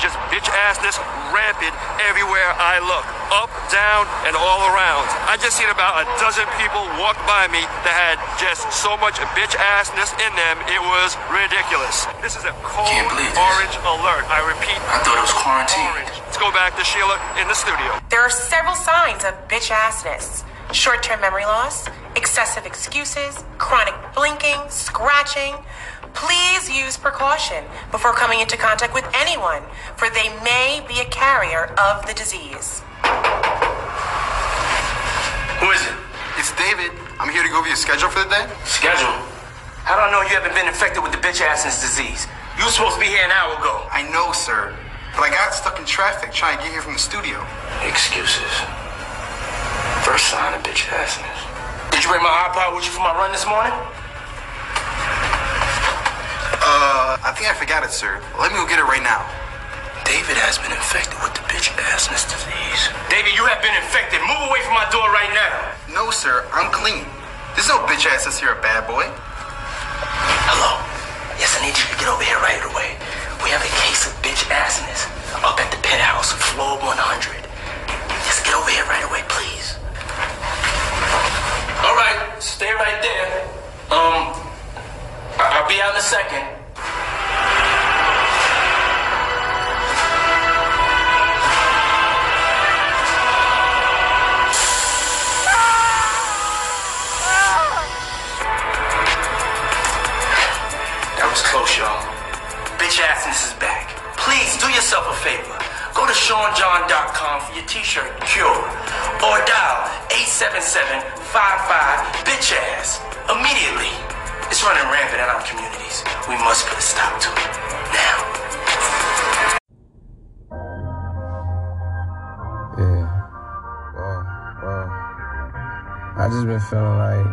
is just bitch assness rampant everywhere I look. Up, down, and all around. I just seen about a dozen people walk by me that had just so much bitch assness in them, it was ridiculous. This is a cold orange alert. I repeat, I thought it was quarantine. Orange. Let's go back to Sheila in the studio. There are several signs of bitch assness short term memory loss, excessive excuses, chronic blinking, scratching. Please use precaution before coming into contact with anyone, for they may be a carrier of the disease. Who is it? It's David. I'm here to go over your schedule for the day. Schedule? How do I know you haven't been infected with the bitch assness disease? You were supposed to be here an hour ago. I know, sir. But I got stuck in traffic trying to get here from the studio. Excuses. First sign of bitch assness. Did you bring my iPod with you for my run this morning? Think I forgot it, sir. Let me go get it right now. David has been infected with the bitch assness disease. David, you have been infected. Move away from my door right now. No, sir. I'm clean. There's no bitch assness here, a bad boy. Hello. Yes, I need you to get over here right away. We have a case of bitch assness up at the penthouse, floor 100. Just get over here right away, please. All right, stay right there. Um, I- I'll be out in a second. Y'all. Bitch assness is back. Please do yourself a favor. Go to SeanJohn.com for your t-shirt cure. Or dial 877-55 bitch ass immediately. It's running rampant in our communities. We must put a stop to it. Now. Yeah. Wow. Wow. I just been feeling like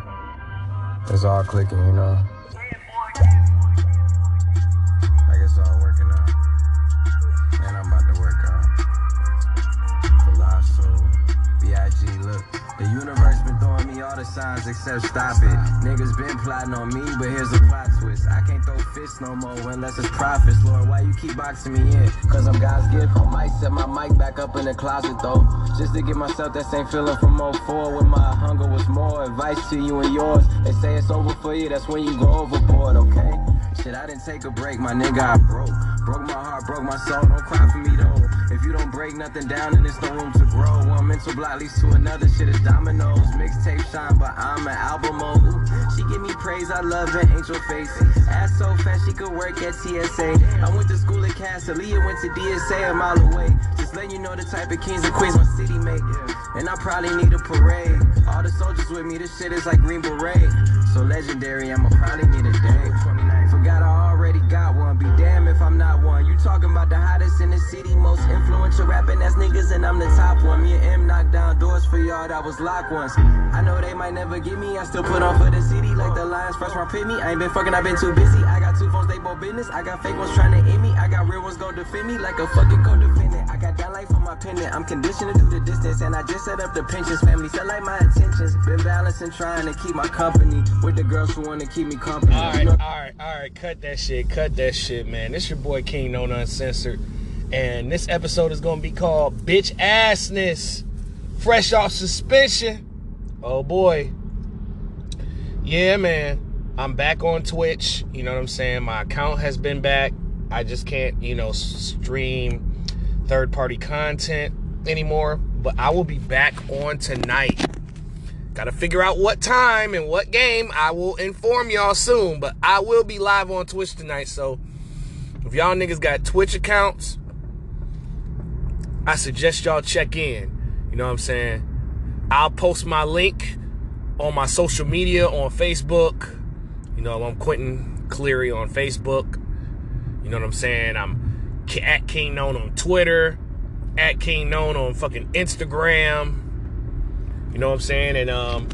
it's all clicking, you know. Signs except stop it. Niggas been plotting on me, but here's a plot twist. I can't throw fists no more unless it's profits. Lord, why you keep boxing me in? Cause I'm God's gift. I might set my mic back up in the closet though. Just to give myself that same feeling from 04 when my hunger was more. Advice to you and yours. They say it's over for you, that's when you go overboard, okay? Shit, I didn't take a break, my nigga, I broke. Broke my heart, broke my soul, don't cry for me though. If you don't break nothing down, then there's no room to grow. One mental block leads to another, shit is dominoes. Mixtape shine, but I'm an album mode. She give me praise, I love her angel face. Ass so fast, she could work at TSA. I went to school at Cass Tech, went to DSA a mile away. Just letting you know the type of kings and queens my city make. And I probably need a parade. All the soldiers with me, this shit is like Green Beret. So legendary, I'ma probably need a day. Already got one. Be damn if I'm not one. You talking about the hottest in the city, most influential rapping ass niggas, and I'm the top one. Me and M knocked down doors for y'all that was locked once. I know they might never get me. I still put on for the city like the Lions first round pick me. I ain't been fucking, I've been too busy. I got two phones, they both business. I got fake ones trying to end me. I got real ones gon' defend me like a fucking co-defendant. I got that life on my pendant. I'm conditioned to do the distance, and I just set up the pensions. Family set like my intentions. Been balancing, trying to keep my company with the girls who wanna keep me company. All You right, know- all right, all right. Cut that shit. Cut that shit, man. This your boy King Known Uncensored, and this episode is gonna be called "Bitch Assness." Fresh off suspension. Oh boy. Yeah, man. I'm back on Twitch. You know what I'm saying? My account has been back. I just can't, you know, stream third party content anymore. But I will be back on tonight. Got to figure out what time and what game. I will inform y'all soon, but I will be live on Twitch tonight. So if y'all niggas got Twitch accounts, I suggest y'all check in. You know what I'm saying? I'll post my link on my social media on Facebook. You know, I'm Quentin Cleary on Facebook. You know what I'm saying? I'm at King Known on Twitter, at King Known on fucking Instagram. You know what I'm saying? And um,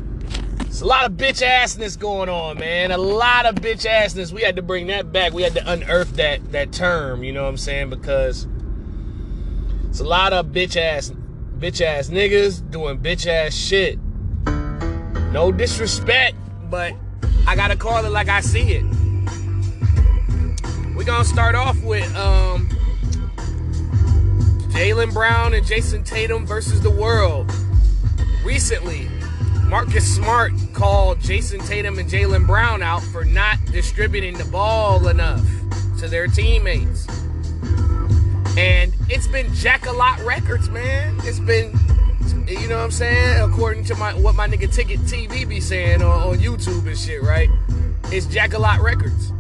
it's a lot of bitch assness going on, man. A lot of bitch assness. We had to bring that back. We had to unearth that that term. You know what I'm saying? Because it's a lot of bitch ass bitch ass niggas doing bitch ass shit. No disrespect, but I gotta call it like I see it. We're gonna start off with um Jaylen Brown and Jayson Tatum versus the world. Recently, Marcus Smart called Jayson Tatum and Jaylen Brown out for not distributing the ball enough to their teammates. And it's been Jack a lot records, man. It's been, you know what I'm saying? According to my what my nigga Ticket TV be saying on, on YouTube and shit, right? It's Jack a lot records.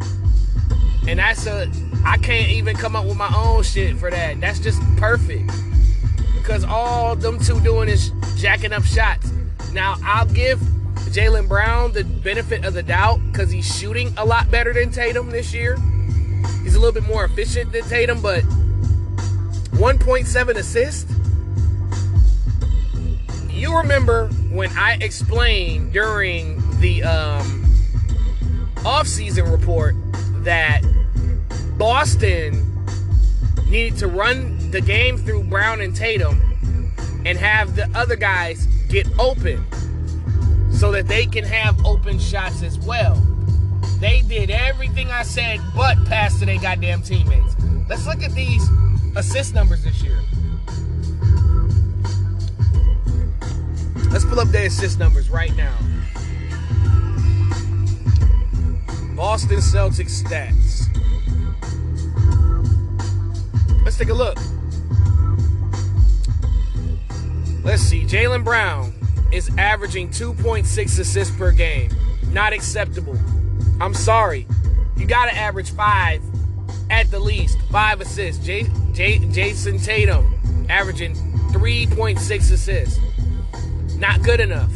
And that's a, I can't even come up with my own shit for that. That's just perfect. Because all them two doing is jacking up shots. Now, I'll give Jaylen Brown the benefit of the doubt because he's shooting a lot better than Tatum this year. He's a little bit more efficient than Tatum, but 1.7 assists. You remember when I explained during the um, off-season report that Boston needed to run the game through Brown and Tatum and have the other guys get open so that they can have open shots as well. They did everything I said but pass to their goddamn teammates. Let's look at these assist numbers this year. Let's pull up their assist numbers right now. Boston Celtics stats. Let's take a look. Let's see. Jaylen Brown is averaging 2.6 assists per game. Not acceptable. I'm sorry. You got to average five at the least. Five assists. J- J- Jayson Tatum averaging 3.6 assists. Not good enough.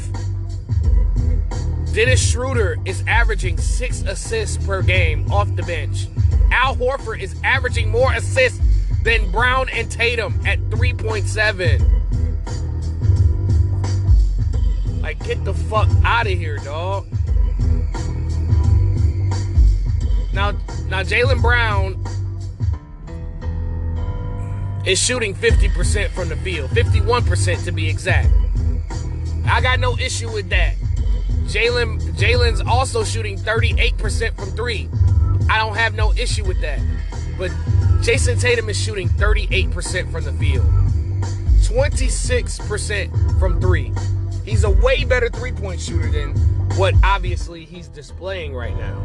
Dennis Schroeder is averaging six assists per game off the bench. Al Horford is averaging more assists than Brown and Tatum at 3.7. Like, get the fuck out of here, dog. Now, now Jaylen Brown is shooting 50% from the field, 51% to be exact. I got no issue with that. Jaylen Jaylen's also shooting 38% from three. I don't have no issue with that. But Jayson Tatum is shooting 38% from the field, 26% from three. He's a way better three point shooter than what obviously he's displaying right now.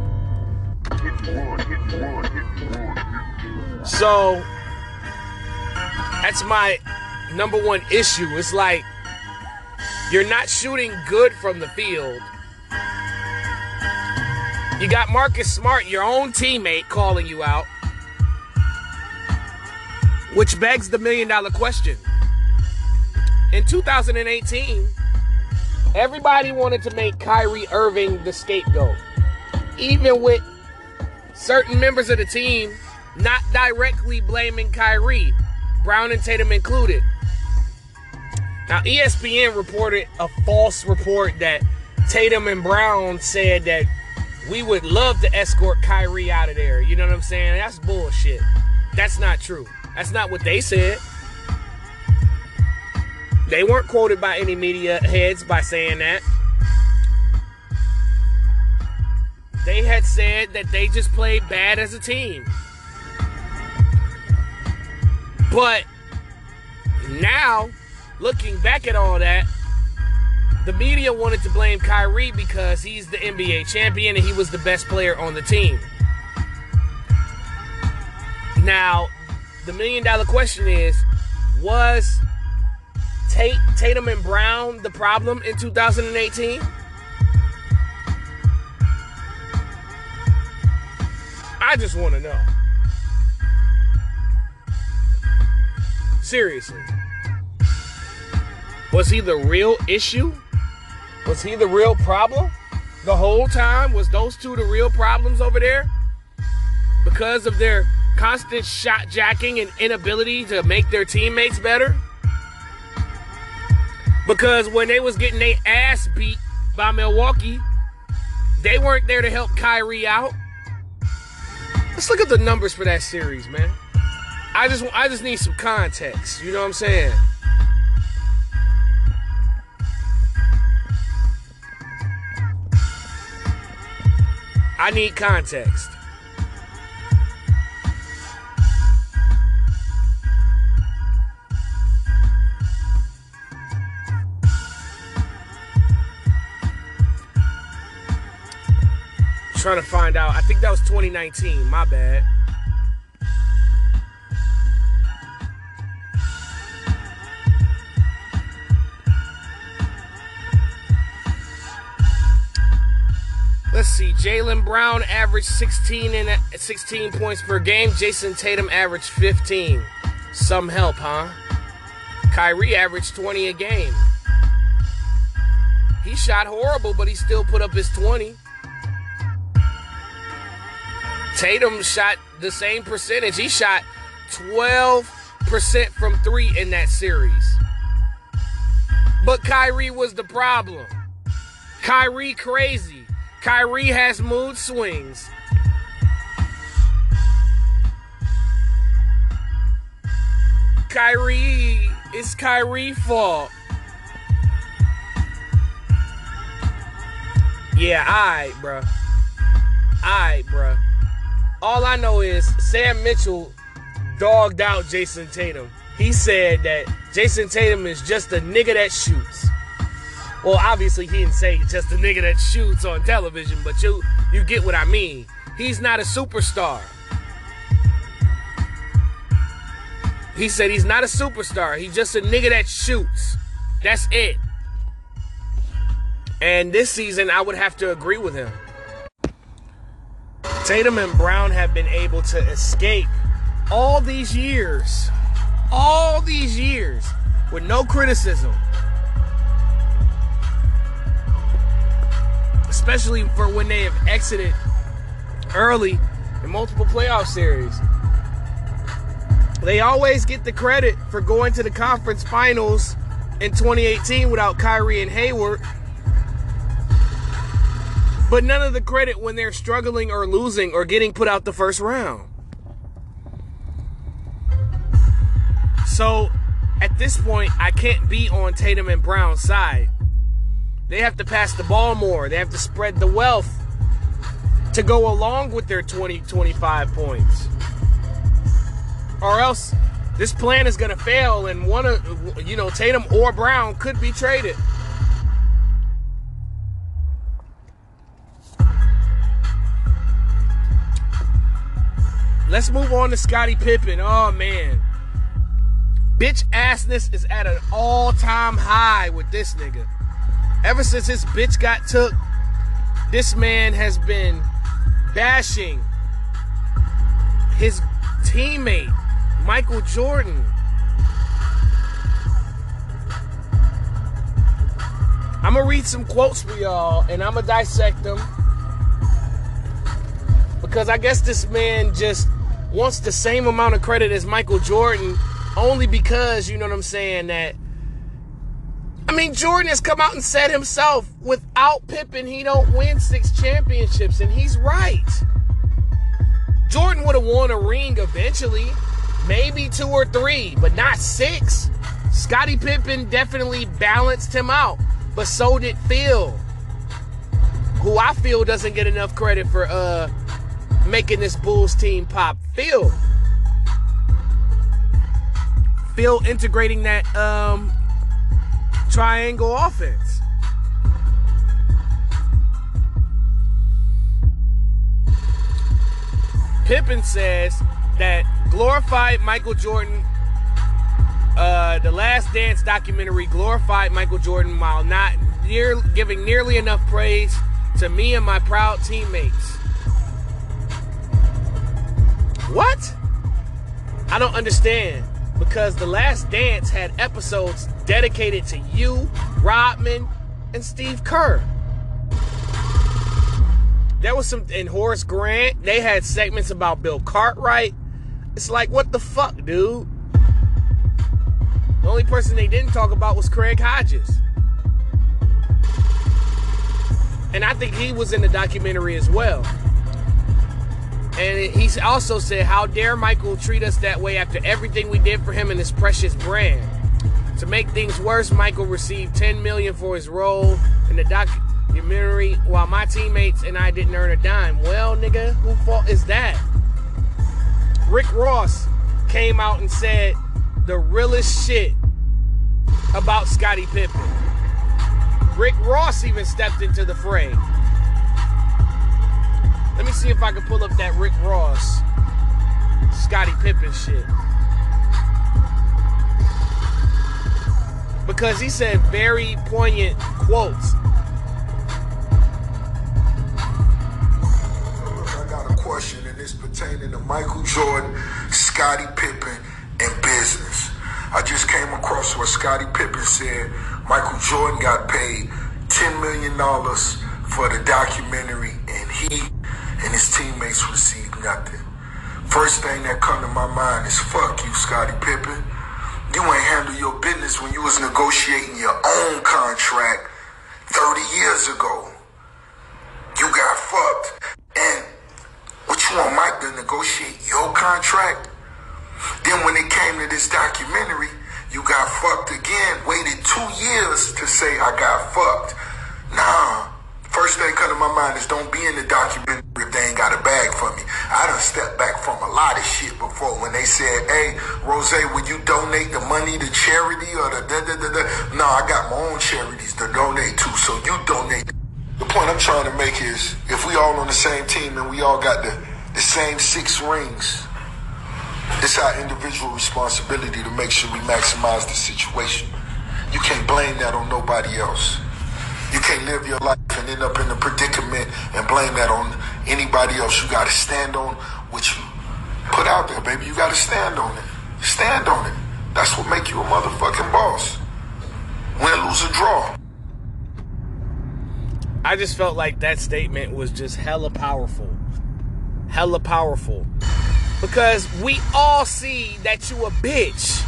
So that's my number one issue. It's like you're not shooting good from the field. You got Marcus Smart, your own teammate, calling you out. Which begs the million dollar question. In 2018, everybody wanted to make Kyrie Irving the scapegoat. Even with certain members of the team not directly blaming Kyrie, Brown and Tatum included. Now, ESPN reported a false report that Tatum and Brown said that we would love to escort Kyrie out of there. You know what I'm saying? That's bullshit. That's not true. That's not what they said. They weren't quoted by any media heads by saying that. They had said that they just played bad as a team. But now, looking back at all that, the media wanted to blame Kyrie because he's the NBA champion and he was the best player on the team. Now, the million dollar question is was Tate, Tatum and Brown the problem in 2018? I just want to know. Seriously. Was he the real issue? Was he the real problem? The whole time? Was those two the real problems over there? Because of their constant shot jacking and inability to make their teammates better? Because when they was getting their ass beat by Milwaukee, they weren't there to help Kyrie out. Let's look at the numbers for that series, man. I just I just need some context. You know what I'm saying? I need context. trying to find out. I think that was 2019. My bad. Let's see. Jaylen Brown averaged 16 and 16 points per game. Jayson Tatum averaged 15. Some help, huh? Kyrie averaged 20 a game. He shot horrible, but he still put up his 20. Tatum shot the same percentage. He shot 12% from three in that series. But Kyrie was the problem. Kyrie crazy. Kyrie has mood swings. Kyrie, it's Kyrie fault. Yeah, alright, bruh. Alright, bruh. All I know is Sam Mitchell dogged out Jayson Tatum. He said that Jayson Tatum is just a nigga that shoots. Well, obviously he didn't say just a nigga that shoots on television, but you you get what I mean. He's not a superstar. He said he's not a superstar. He's just a nigga that shoots. That's it. And this season, I would have to agree with him. Tatum and Brown have been able to escape all these years, all these years, with no criticism. Especially for when they have exited early in multiple playoff series. They always get the credit for going to the conference finals in 2018 without Kyrie and Hayward. But none of the credit when they're struggling or losing or getting put out the first round. So at this point, I can't be on Tatum and Brown's side. They have to pass the ball more. They have to spread the wealth to go along with their 20, 25 points. Or else this plan is going to fail and one of, you know, Tatum or Brown could be traded. Let's move on to Scottie Pippen. Oh, man. Bitch assness is at an all time high with this nigga. Ever since his bitch got took, this man has been bashing his teammate, Michael Jordan. I'm gonna read some quotes for y'all and I'm gonna dissect them because I guess this man just wants the same amount of credit as Michael Jordan only because, you know what I'm saying, that I mean, Jordan has come out and said himself, without Pippen, he don't win six championships, and he's right. Jordan would have won a ring eventually, maybe two or three, but not six. Scottie Pippen definitely balanced him out, but so did Phil, who I feel doesn't get enough credit for uh making this Bulls team pop. Phil, Phil integrating that um triangle offense. Pippen says that glorified Michael Jordan, uh, the Last Dance documentary glorified Michael Jordan while not near, giving nearly enough praise to me and my proud teammates. What? I don't understand because The Last Dance had episodes dedicated to you, Rodman, and Steve Kerr. There was some in Horace Grant, they had segments about Bill Cartwright. It's like, what the fuck, dude? The only person they didn't talk about was Craig Hodges. And I think he was in the documentary as well. And he also said, How dare Michael treat us that way after everything we did for him and his precious brand? To make things worse, Michael received 10 million for his role in the documentary while my teammates and I didn't earn a dime. Well, nigga, who fault is that? Rick Ross came out and said the realest shit about Scottie Pippen. Rick Ross even stepped into the fray. Let me see if I can pull up that Rick Ross, Scottie Pippen shit. Because he said very poignant quotes. I got a question, and it's pertaining to Michael Jordan, Scottie Pippen, and business. I just came across what Scottie Pippen said. Michael Jordan got paid $10 million for the documentary, and he and his teammates received nothing. First thing that come to my mind is fuck you, Scottie Pippen. You ain't handle your business when you was negotiating your own contract 30 years ago. You got fucked. And what you want Mike to negotiate your contract? Then when it came to this documentary, you got fucked again. Waited two years to say I got fucked. Nah. First thing come to my mind is don't be in the documentary if they ain't got a bag for me. I done stepped back from a lot of shit before when they said, hey, Rose, would you donate the money to charity or the da da da da? No, I got my own charities to donate to, so you donate. The point I'm trying to make is if we all on the same team and we all got the, the same six rings, it's our individual responsibility to make sure we maximize the situation. You can't blame that on nobody else. You can't live your life and end up in a predicament and blame that on anybody else. You got to stand on what you put out there, baby. You got to stand on it. Stand on it. That's what make you a motherfucking boss. Win, lose, or draw. I just felt like that statement was just hella powerful. Hella powerful. Because we all see that you a bitch.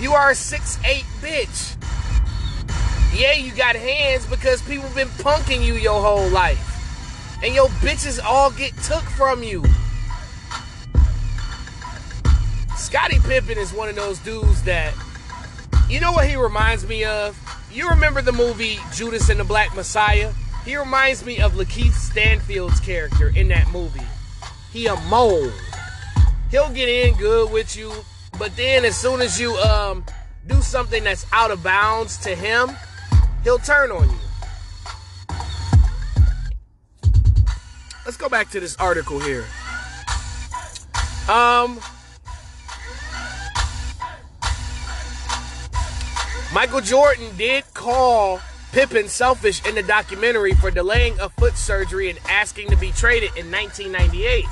You are a 6'8 bitch. Yeah, you got hands because people been punking you your whole life. And your bitches all get took from you. Scottie Pippen is one of those dudes that, you know what he reminds me of? You remember the movie Judas and the Black Messiah? He reminds me of Lakeith Stanfield's character in that movie. He a mole. He'll get in good with you, but then as soon as you um do something that's out of bounds to him, he'll turn on you. Let's go back to this article here. Um Michael Jordan did call Pippen selfish in the documentary for delaying a foot surgery and asking to be traded in 1998.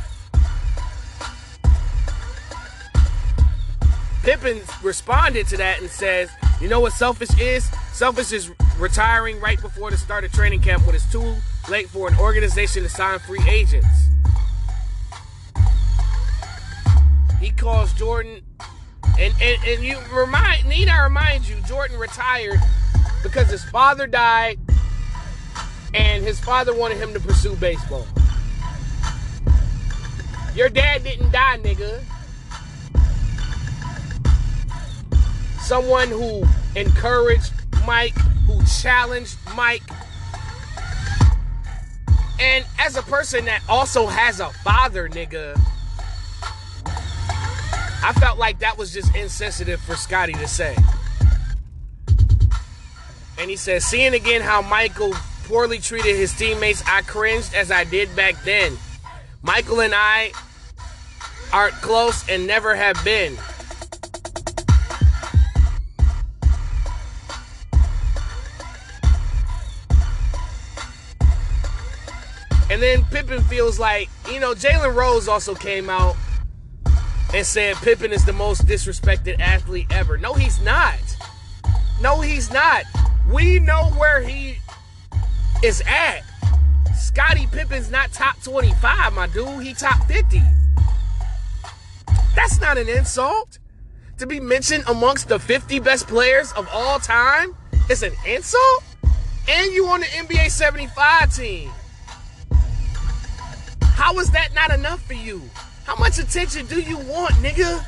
Pippen responded to that and says, You know what selfish is? Selfish is retiring right before the start of training camp when it's too late for an organization to sign free agents. He calls Jordan, and, and, and you remind, need I remind you, Jordan retired because his father died and his father wanted him to pursue baseball. Your dad didn't die, nigga. Someone who encouraged Mike, who challenged Mike. And as a person that also has a father, nigga, I felt like that was just insensitive for Scottie to say. And he says, seeing again how Michael poorly treated his teammates, I cringed as I did back then. Michael and I aren't close and never have been. And then Pippen feels like, you know, Jalen Rose also came out and said Pippen is the most disrespected athlete ever. No, he's not. No, he's not. We know where he is at. Scottie Pippen's not top 25, my dude. He top 50. That's not an insult. To be mentioned amongst the 50 best players of all time is an insult? And you on the NBA 75 team. How is that not enough for you? How much attention do you want, nigga?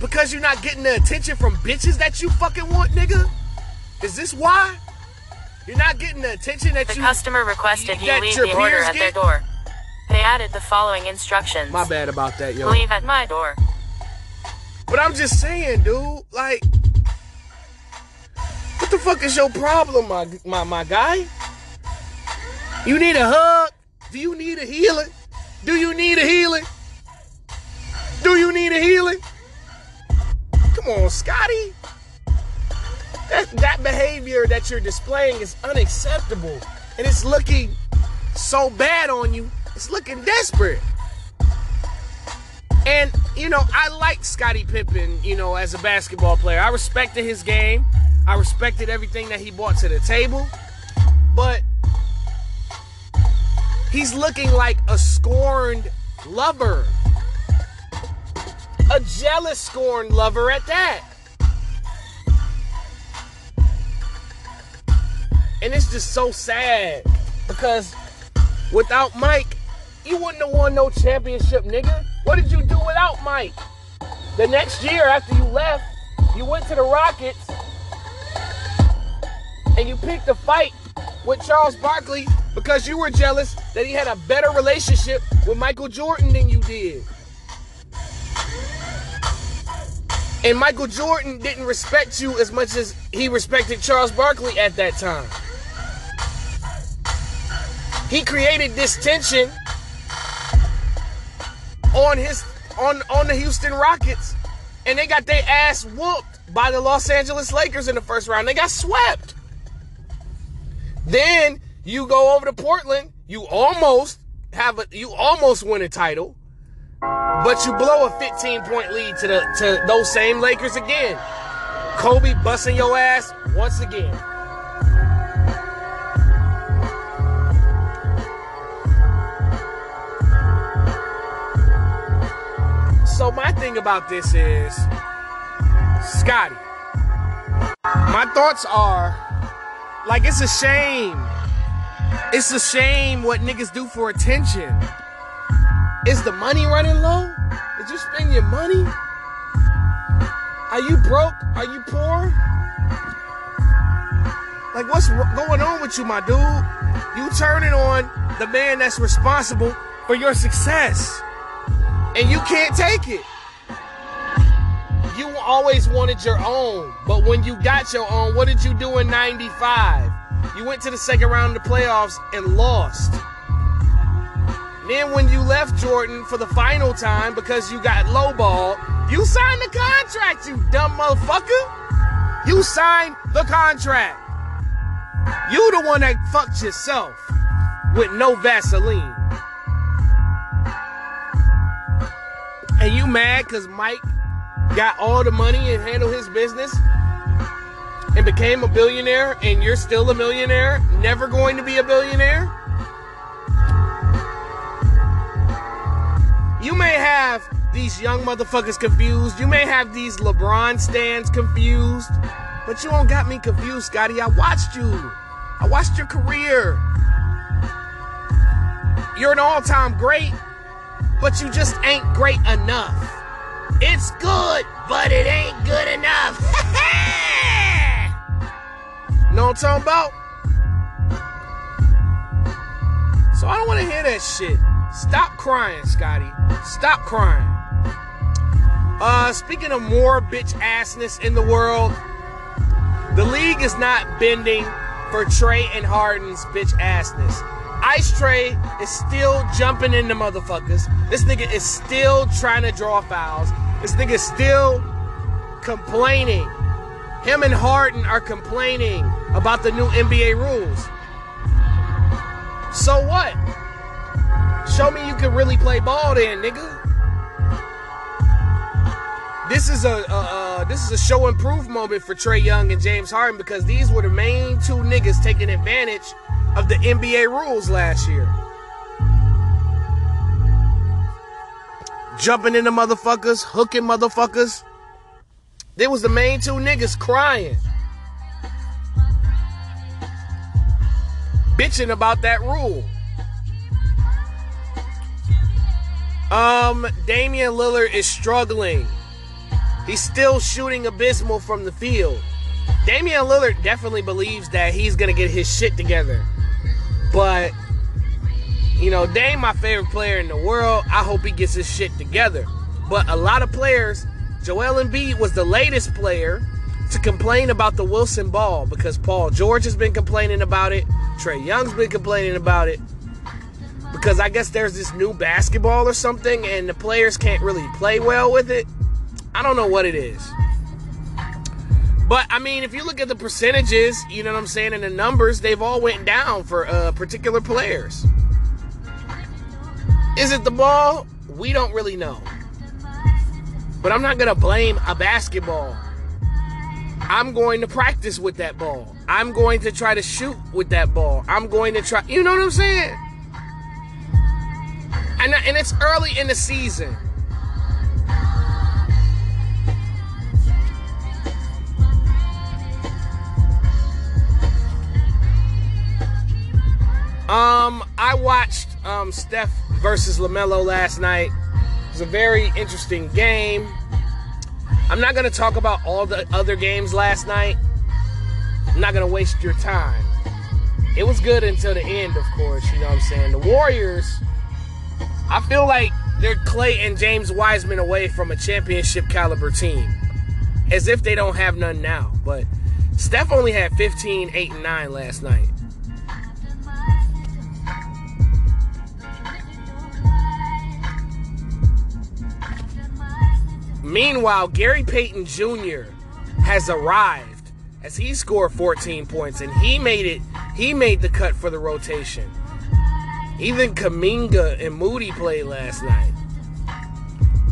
Because you're not getting the attention from bitches that you fucking want, nigga? Is this why? You're not getting the attention that The you The customer requested you leave your the order at their door. They added the following instructions. My bad about that, yo. Leave at my door. But I'm just saying, dude, like, what the fuck is your problem, my my my guy? You need a hug? Do you need a healing? Do you need a healing? Do you need a healing? Come on, Scottie. That, that behavior that you're displaying is unacceptable. And it's looking so bad on you. It's looking desperate. And, you know, I liked Scottie Pippen, you know, as a basketball player. I respected his game. I respected everything that he brought to the table. But he's looking like a scorned lover. A jealous scorned lover at that. And it's just so sad because without Mike, you wouldn't have won no championship, nigga. What did you do without Mike? The next year after you left, you went to the Rockets and you picked a fight with Charles Barkley because you were jealous that he had a better relationship with Michael Jordan than you did. And Michael Jordan didn't respect you as much as he respected Charles Barkley at that time. He created this tension on his on on the Houston Rockets, and they got their ass whooped by the Los Angeles Lakers in the first round. They got swept. Then you go over to Portland. You almost have a you almost win a title, but you blow a 15 point lead to the to those same Lakers again. Kobe busting your ass once again. So my thing about this is, Scottie. My thoughts are, like it's a shame. It's a shame what niggas do for attention. Is the money running low? Did you spend your money? Are you broke? Are you poor? Like what's going on with you, my dude? You turning on the man that's responsible for your success and you can't take it. You always wanted your own, but when you got your own, what did you do in 95? You went to the second round of the playoffs and lost. Then when you left Jordan for the final time because you got lowballed, you signed the contract, you dumb motherfucker. You signed the contract. You the one that fucked yourself with no Vaseline. And you mad because Mike got all the money and handled his business and became a billionaire and you're still a millionaire, never going to be a billionaire? You may have these young motherfuckers confused. You may have these LeBron stands confused. But you don't got me confused, Scottie. I watched you. I watched your career. You're an all-time great, but you just ain't great enough. It's good, but it ain't good enough. know what I'm talking about? So I don't want to hear that shit. Stop crying, Scottie. Stop crying. Uh, speaking of more bitch assness in the world, the league is not bending for Trae and Harden's bitch assness. Ice Trae is still jumping into motherfuckers. This nigga is still trying to draw fouls. This nigga is still complaining. Him and Harden are complaining about the new NBA rules. So what? Show me you can really play ball then, nigga. This is a this is a show and prove moment for Trae Young and James Harden because these were the main two niggas taking advantage of the NBA rules last year. Jumping into motherfuckers, hooking motherfuckers. They was the main two niggas crying. Bitching about that rule. Um, Damian Lillard is struggling. He's still shooting abysmal from the field. Damian Lillard definitely believes that he's gonna get his shit together. But you know, Dame my favorite player in the world. I hope he gets his shit together. But a lot of players, Joel Embiid was the latest player to complain about the Wilson ball because Paul George has been complaining about it. Trae Young's been complaining about it. because I guess there's this new basketball or something, and the players can't really play well with it. I don't know what it is. But I mean, if you look at the percentages, you know what I'm saying, and the numbers, they've all went down for uh, particular players. Is it the ball? We don't really know. But I'm not gonna blame a basketball. I'm going to practice with that ball. I'm going to try to shoot with that ball. I'm going to try. You know what I'm saying? And and it's early in the season. Um, I watched um, Steph versus LaMelo last night. Was a very interesting game. I'm not going to talk about all the other games last night. I'm not going to waste your time. It was good until the end, of course. You know what I'm saying? The Warriors, I feel like they're Clay and James Wiseman away from a championship caliber team. As if they don't have none now. But Steph only had 15, 8, and 9 last night. Meanwhile, Gary Payton Jr. has arrived as he scored 14 points and he made it, he made the cut for the rotation. Even Kuminga and Moody played last night.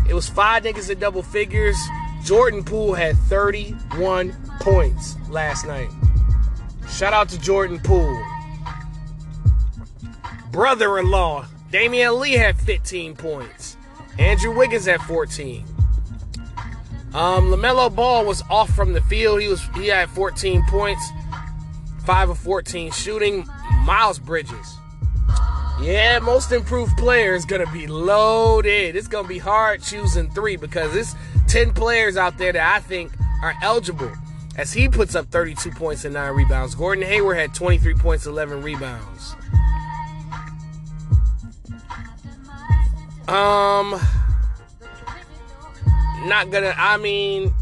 It was five niggas in double figures. Jordan Poole had 31 points last night. Shout out to Jordan Poole. Brother in law, Damian Lee had 15 points. Andrew Wiggins had 14. Um, Lamelo Ball was off from the field. He was he had 14 points, five of 14 shooting. Miles Bridges, yeah, most improved player is gonna be loaded. It's gonna be hard choosing three because there's 10 players out there that I think are eligible. As he puts up 32 points and nine rebounds. Gordon Hayward had 23 points, 11 rebounds. Um not gonna i mean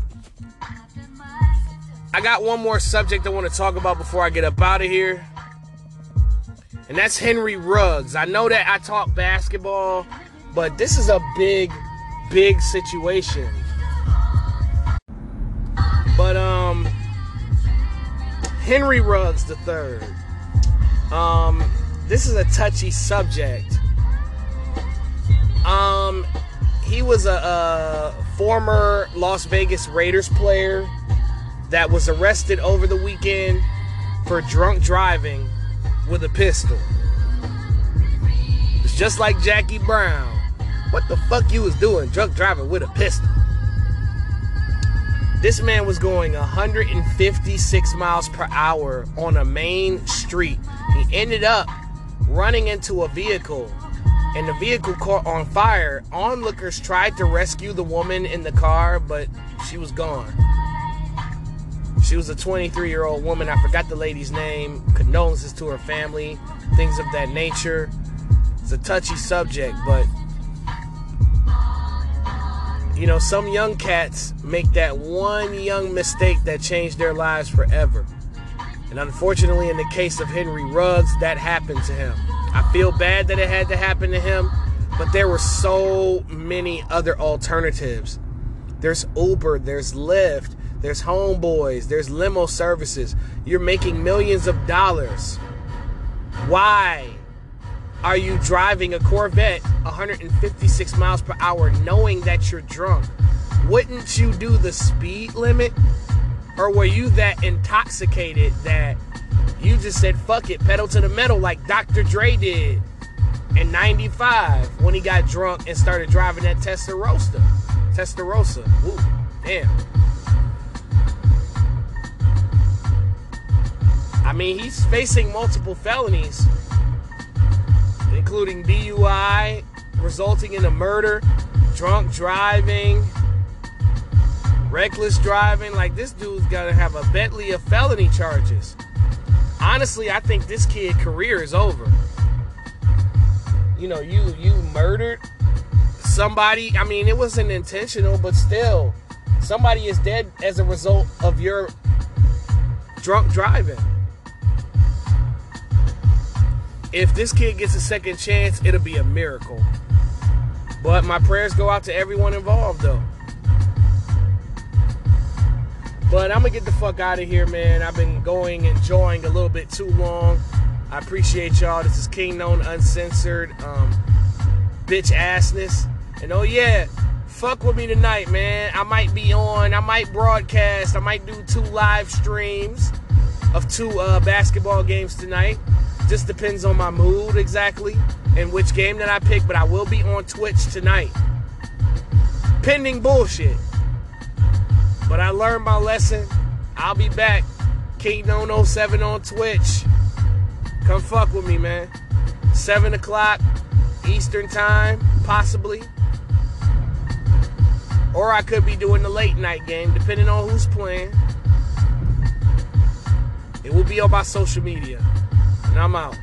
i got one more subject i want to talk about before i get up out of here. And that's henry ruggs. I know that i talk basketball but this is a big big situation. But um henry ruggs the third. Um this is a touchy subject. Um he was a, a, former Las Vegas Raiders player that was arrested over the weekend for drunk driving with a pistol. It's just like Jackie Brown. What the fuck you was doing drunk driving with a pistol? This man was going 156 miles per hour on a main street. He ended up running into a vehicle and the vehicle caught on fire. Onlookers tried to rescue the woman in the car, but she was gone. She was a 23 year old woman. I forgot the lady's name. Condolences to her family, things of that nature. It's a touchy subject, but you know, some young cats make that one young mistake that changed their lives forever. And unfortunately, in the case of Henry Ruggs, that happened to him. I feel bad that it had to happen to him, but there were so many other alternatives. There's Uber, there's Lyft, there's Homeboys, there's limo services. You're making millions of dollars. Why are you driving a Corvette 156 miles per hour knowing that you're drunk? Wouldn't you do the speed limit? Or were you that intoxicated that you just said, fuck it, pedal to the metal like Dr. Dre did in 95 when he got drunk and started driving that Testarossa. Testarossa. Ooh, damn. I mean, he's facing multiple felonies, including DUI, resulting in a murder, drunk driving, reckless driving. Like, this dude's gotta have a Bentley of felony charges honestly, I think this kid career is over. You know, you you murdered somebody. I mean, it wasn't intentional, but still, somebody is dead as a result of your drunk driving. if this kid gets a second chance, it'll be a miracle. But my prayers go out to everyone involved, though. But I'm gonna get the fuck out of here, man. I've been going and enjoying a little bit too long. I appreciate y'all. This is King Known Uncensored, um, bitch assness. And oh yeah, fuck with me tonight, man. I might be on. I might broadcast. I might do two live streams of two uh, basketball games tonight. Just depends on my mood exactly and which game that I pick. But I will be on Twitch tonight. Pending bullshit. But I learned my lesson. I'll be back. King Known 07 on Twitch. Come fuck with me, man. 7 o'clock Eastern Time, possibly. Or I could be doing the late night game, depending on who's playing. It will be on my social media. And I'm out.